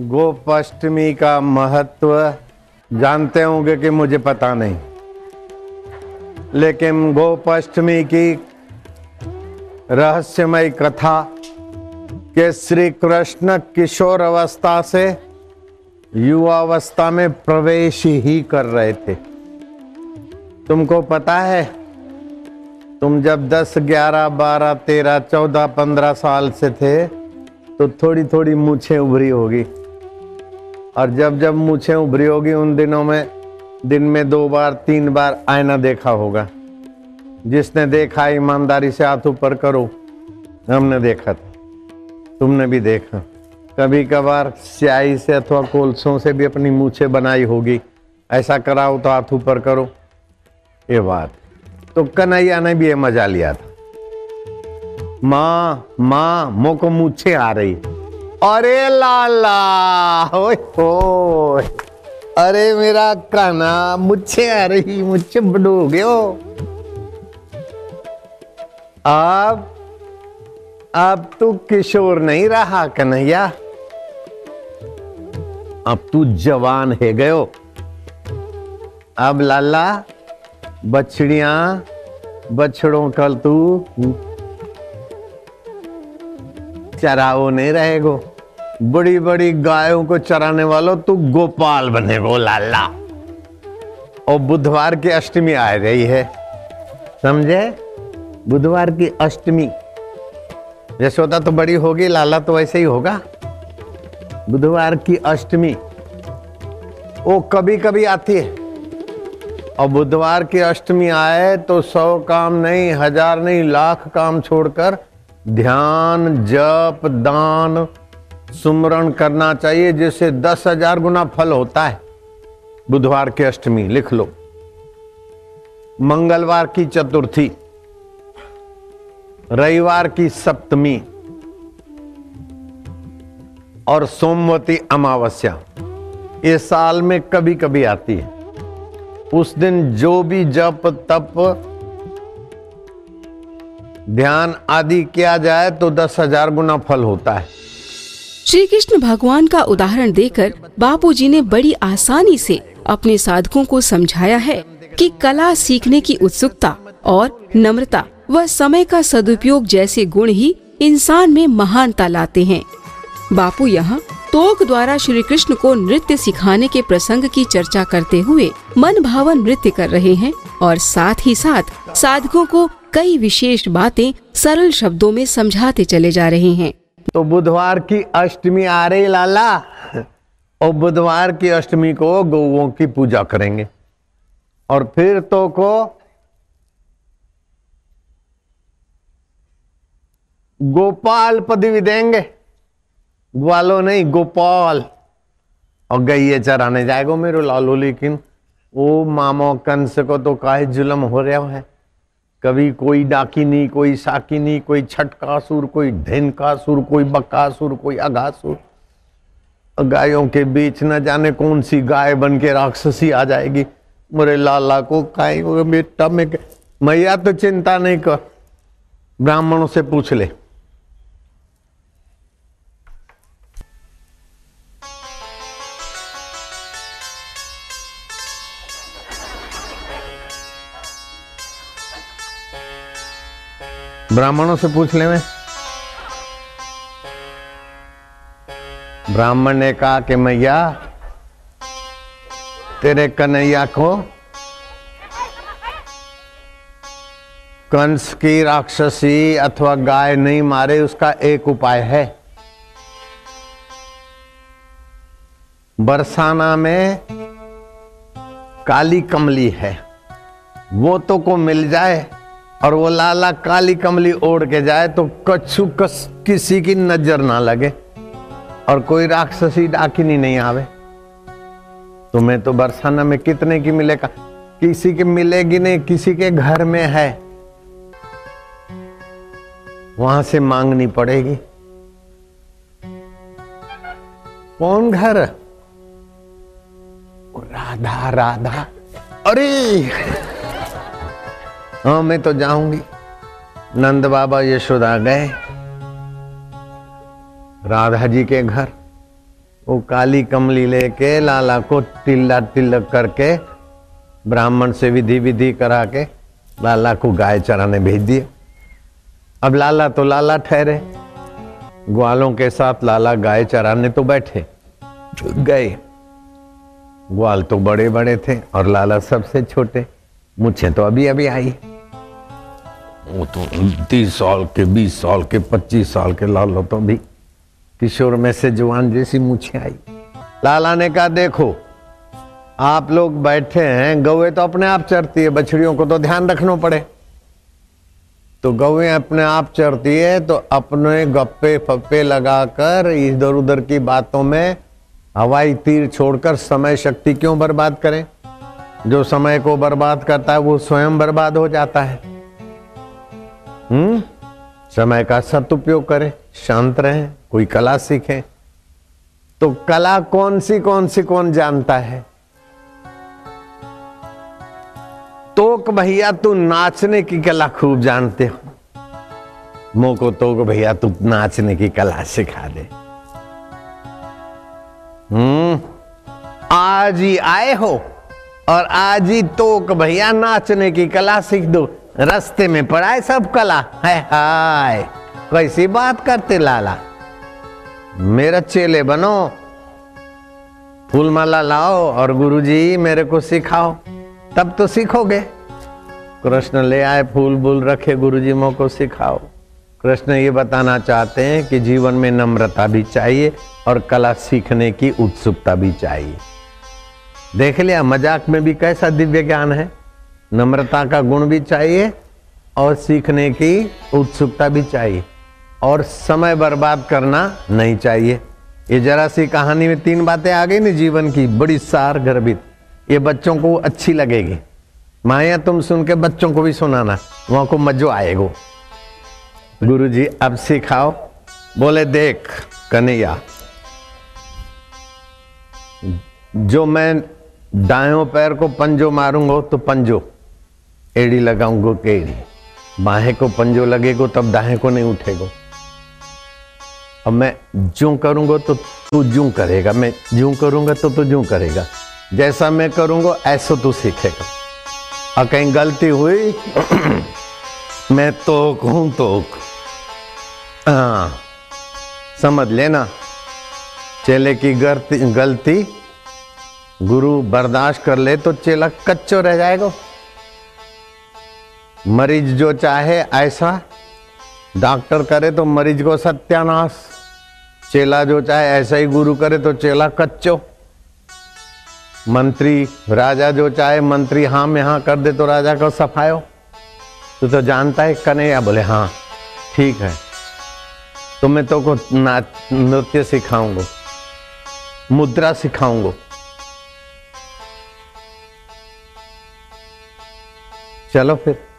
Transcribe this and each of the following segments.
गोपाष्टमी का महत्व जानते होंगे कि मुझे पता नहीं। लेकिन गोपाष्टमी की रहस्यमय कथा के श्री कृष्ण किशोर अवस्था से युवावस्था में प्रवेश ही कर रहे थे। तुमको पता है तुम जब 10, 11, 12, 13, 14, 15 साल से थे तो थोड़ी थोड़ी मूछें उभरी होगी। और जब जब मूछें उभरी होगी उन दिनों में, दिन में दो बार, तीन बार आईना देखा होगा। जिसने देखा, ईमानदारी से हाथ ऊपर करो, हमने देखा था। तुमने भी देखा। कभी कभार स्याही से अथवा कोलसों से भी अपनी मूछे बनाई होगी। ऐसा कराओ तो हाथ ऊपर करो। ये बात। तो कन्हैया ने भी ये मज़ा लिया था। माँ माँ, मोको मूछे आ रही अरे लाला, ओए ओए अरे मेरा काना मुझे आ रही मुझे बड़ो गयो अब अब तू किशोर नहीं रहा, कन्हैया। अब तू जवान है गयो अब लाला, बछड़िया, बछड़ों कल तू चराओ नहीं रहेगो। बड़ी बड़ी गायों को चराने वालों, तू गोपाल बने वो लाला। और बुधवार की अष्टमी आ रही है, समझे? बुधवार की अष्टमी। यशोदा तो बड़ी होगी, लाला तो वैसे ही होगा। बुधवार की अष्टमी, वो कभी कभी आती है। और बुधवार की अष्टमी आए तो सौ काम नहीं, हज़ार नहीं, लाख काम छोड़कर ध्यान, जप, दान सुमरण करना चाहिए, जिससे दस हज़ार गुना फल होता है। बुधवार की अष्टमी, लिख लो। मंगलवार की चतुर्थी, रविवार की सप्तमी, और सोमवती अमावस्या। ये साल में कभी कभी आती है। उस दिन जो भी जप, तप, ध्यान आदि किया जाए तो दस हज़ार गुना फल होता है। श्री कृष्ण भगवान का उदाहरण देकर बापूजी ने बड़ी आसानी से अपने साधकों को समझाया है कि कला सीखने की उत्सुकता और नम्रता व समय का सदुपयोग जैसे गुण ही इंसान में महानता लाते हैं। बापू यहाँ तोक द्वारा श्री कृष्ण को नृत्य सिखाने के प्रसंग की चर्चा करते हुए मन भावन नृत्य कर रहे हैं और साथ ही साथ साधकों को कई विशेष बातें सरल शब्दों में समझाते चले जा रहे हैं। तो बुधवार की अष्टमी आ रही लाला। और बुधवार की अष्टमी को गौओं की पूजा करेंगे। और फिर तो को गोपाल पदवी देंगे। ग्वालो नहीं, गोपाल। और गैये चराने जाएगा मेरे लालू लेकिन। वो मामो कंस को तो काहे जुलम हो रहा है? कभी कोई डाकिनी, कोई साकिनी, कोई छटकासुर कोई ढेनकासुर कोई बकासुर, कोई अघासुर। गायों के बीच न जाने कौन सी गाय बन के राक्षसी आ जाएगी। मेरे लाला को काई बेटा, में मैया तो चिंता नहीं कर। ब्राह्मणों से पूछ ले। ब्राह्मणों से पूछ ले ब्राह्मण ने कहा कि मैया, तेरे कन्हैया को कंस की राक्षसी अथवा गाय नहीं मारे, उसका एक उपाय है। बरसाना में काली कमली है, वो तो को मिल जाए और वो लाला काली कमली ओढ़ के जाए तो कछु कस किसी की नज़र ना लगे। और कोई राक्षसी डाकिनी नहीं आवे। तुम्हें तो बरसाना में कितने की मिलेगा? किसी के मिलेगी नहीं, किसी के घर में है। वहाँ से मांगनी पड़ेगी। कौन घर? राधा राधा। अरे! हाँ मैं तो जाऊँगी। नंद बाबा यशोदा गए। राधा जी के घर, वो काली कमली लेके, लाला को टिल्ला टिल्लक करके, ब्राह्मण से विधि विधि करा के लाला को गाय चराने भेज दिए। अब लाला तो लाला ठहरे। ग्वालों के साथ लाला गाय चराने तो बैठे। गए, ग्वाल तो बड़े बड़े थे और लाला सबसे छोटे। मुझे तो अभी अभी आई। वो तो तीस साल के, बीस साल के, पच्चीस साल के लालो तो भी किशोर में से जवान जैसी मुछे आई। लाला ने कहा, देखो, आप लोग बैठे हैं गौए तो अपने आप चरती है, बछड़ियों को तो ध्यान रखना पड़े। तो गौए अपने आप चरती है तो अपने गप्पे फप्पे लगाकर इधर उधर की बातों में हवाई तीर छोड़कर समय शक्ति क्यों बर्बाद करें? जो समय को बर्बाद करता है, वो स्वयं बर्बाद हो जाता है। हम्म? समय का सदुपयोग करें, शांत रहें, कोई कला सीखें। तो कला कौन सी कौन सी कौन जानता है? तोक भैया, तू नाचने की कला खूब जानते हो। मोको तोक भैया, तू नाचने की कला सिखा दे। हम्म? आज ही आए हो और आज ही तोक भैया नाचने की कला सीख दो। रास्ते में पढ़ाए सब कला। है हाय। कैसी बात करते लाला। मेरा चेले बनो। फूलमाला लाओ और गुरुजी मेरे को सिखाओ। तब तो सीखोगे। कृष्ण ले आए फूल बूल रखे गुरुजी मो को सिखाओ। कृष्ण ये बताना चाहते हैं कि जीवन में नम्रता भी चाहिए और कला सीखने की उत्सुकता भी चाहिए। देख लिया, मज़ाक में भी कैसा दिव्य ज्ञान है? नम्रता का गुण भी चाहिए और सीखने की उत्सुकता भी चाहिए। और समय बर्बाद करना नहीं चाहिए। ये जरा सी कहानी में तीन बातें आ गई ना जीवन की, बड़ी सार गर्भित। ये बच्चों को अच्छी लगेगी। माया, तुम सुन के बच्चों को भी सुनाना। वहाँ को मजो आएगो। गुरु जी अब सिखाओ। बोले, देख, कन्हैया, जो मैं दायों पैर को पंजो मारूँगा तो पंजो। एड़ी लगाऊंगो के एड़ी बाहें को पंजो लगेगो, तब दाहें को नहीं उठेगो। अब मैं जो करूँगा तो तू जू करेगा। मैं जू करूँगा तो तू जू करेगा। जैसा मैं करूँगा, ऐसा तू सीखेगा। और कहीं गलती हुई, मैं तो हूँ तो समझ लेना। चेले की गलती, गुरु बर्दाश्त कर ले तो चेला कच्चो रह जाएगा। मरीज़ जो चाहे ऐसा डॉक्टर करे तो मरीज़ को सत्यानाश। चेला जो चाहे ऐसा ही गुरु करे तो चेला कच्चो। मंत्री, राजा जो चाहे मंत्री हाँ में हाँ कर दे तो राजा को सफायो। तू तो जानता है कन्हैया बोले हाँ ठीक है। तो मैं तो को नाच नृत्य सिखाऊँगा, मुद्रा सिखाऊँगा। चलो फिर।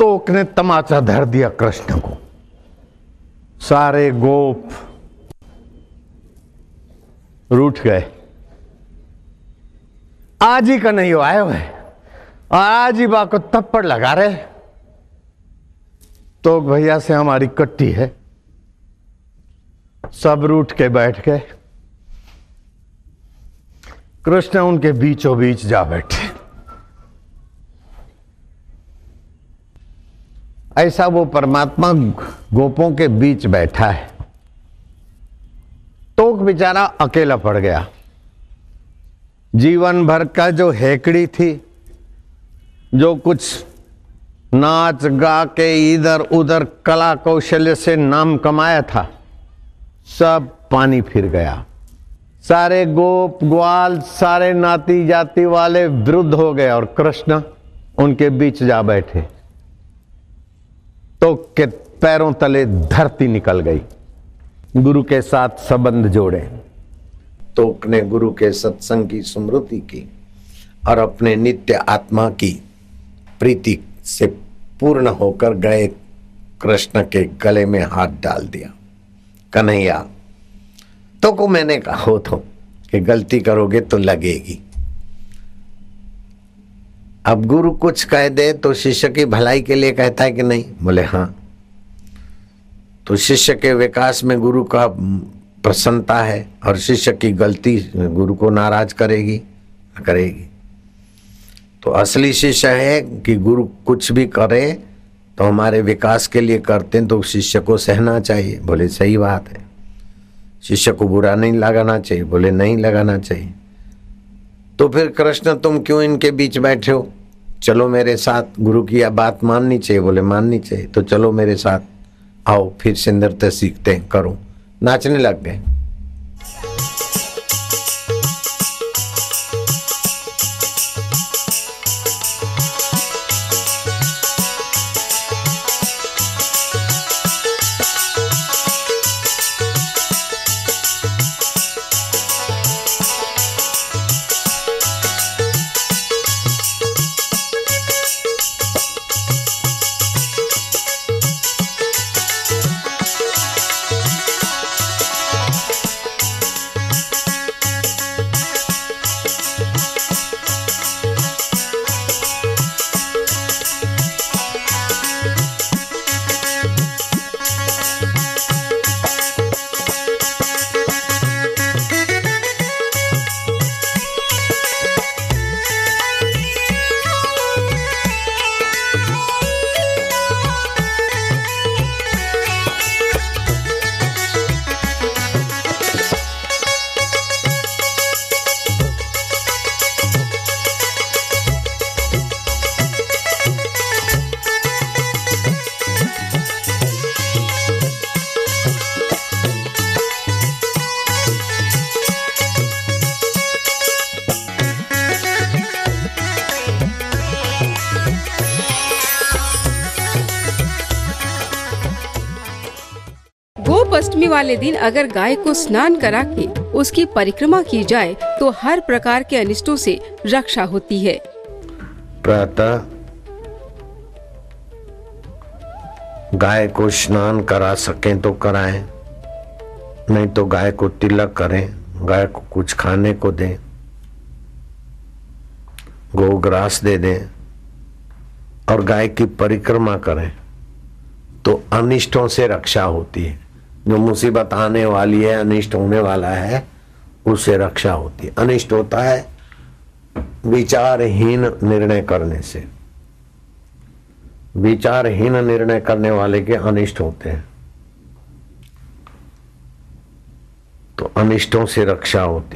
तोक ने तमाचा धर दिया कृष्ण को। सारे गोप रूठ गए। आज ही का नहीं है और आजीबा को थप्पड़ लगा रहे तो भैया से हमारी कट्टी है। सब रूठ के बैठ गए। कृष्ण उनके बीचों बीच जा बैठे। ऐसा वो परमात्मा गोपों के बीच बैठा है। तो बेचारा अकेला पड़ गया। जीवन भर का जो हेकड़ी थी, जो कुछ नाच गा के इधर उधर कला कौशल्य से नाम कमाया था, सब पानी फिर गया। सारे गोप ग्वाल, सारे नाती जाति वाले वृद्ध हो गए और कृष्ण उनके बीच जा बैठे। तो के पैरों तले धरती निकल गई। गुरु के साथ संबंध जोड़े। तो ने गुरु के सत्संग की स्मृति की और अपने नित्य आत्मा की प्रीति से पूर्ण होकर गए कृष्ण के गले में हाथ डाल दिया। कन्हैया तो को मैंने कहा, हो तो कि गलती करोगे तो लगेगी। अब गुरु कुछ कह दे तो शिष्य की भलाई के लिए कहता है कि नहीं? बोले हाँ। तो शिष्य के विकास में गुरु का प्रसन्नता है और शिष्य की गलती गुरु को नाराज़ करेगी करेगी। तो असली शिष्य है कि गुरु कुछ भी करे तो हमारे विकास के लिए करते हैं तो शिष्य को सहना चाहिए। बोले, सही बात है। शिष्य को बुरा नहीं लगाना चाहिए। बोले, नहीं लगाना चाहिए। तो फिर कृष्ण, तुम क्यों इनके बीच बैठे हो? चलो मेरे साथ, गुरु की यह बात माननी चाहिए। बोले, माननी चाहिए। तो चलो मेरे साथ आओ, फिर सिंदरते सीखते हैं करो। नाचने लग गए। अष्टमी वाले दिन अगर गाय को स्नान करा के उसकी परिक्रमा की जाए तो हर प्रकार के अनिष्टों से रक्षा होती है। प्रातः गाय को स्नान करा सकें तो कराएँ, नहीं तो गाय को तिलक करें, गाय को कुछ खाने को दें गोग्रास दे दें और गाय की परिक्रमा करें तो अनिष्टों से रक्षा होती है। जो मुसीबत आने वाली है, अनिष्ट होने वाला है उससे रक्षा होती है। अनिष्ट होता है विचारहीन निर्णय करने से। विचारहीन निर्णय करने वाले के अनिष्ट होते हैं। तो अनिष्टों से रक्षा होती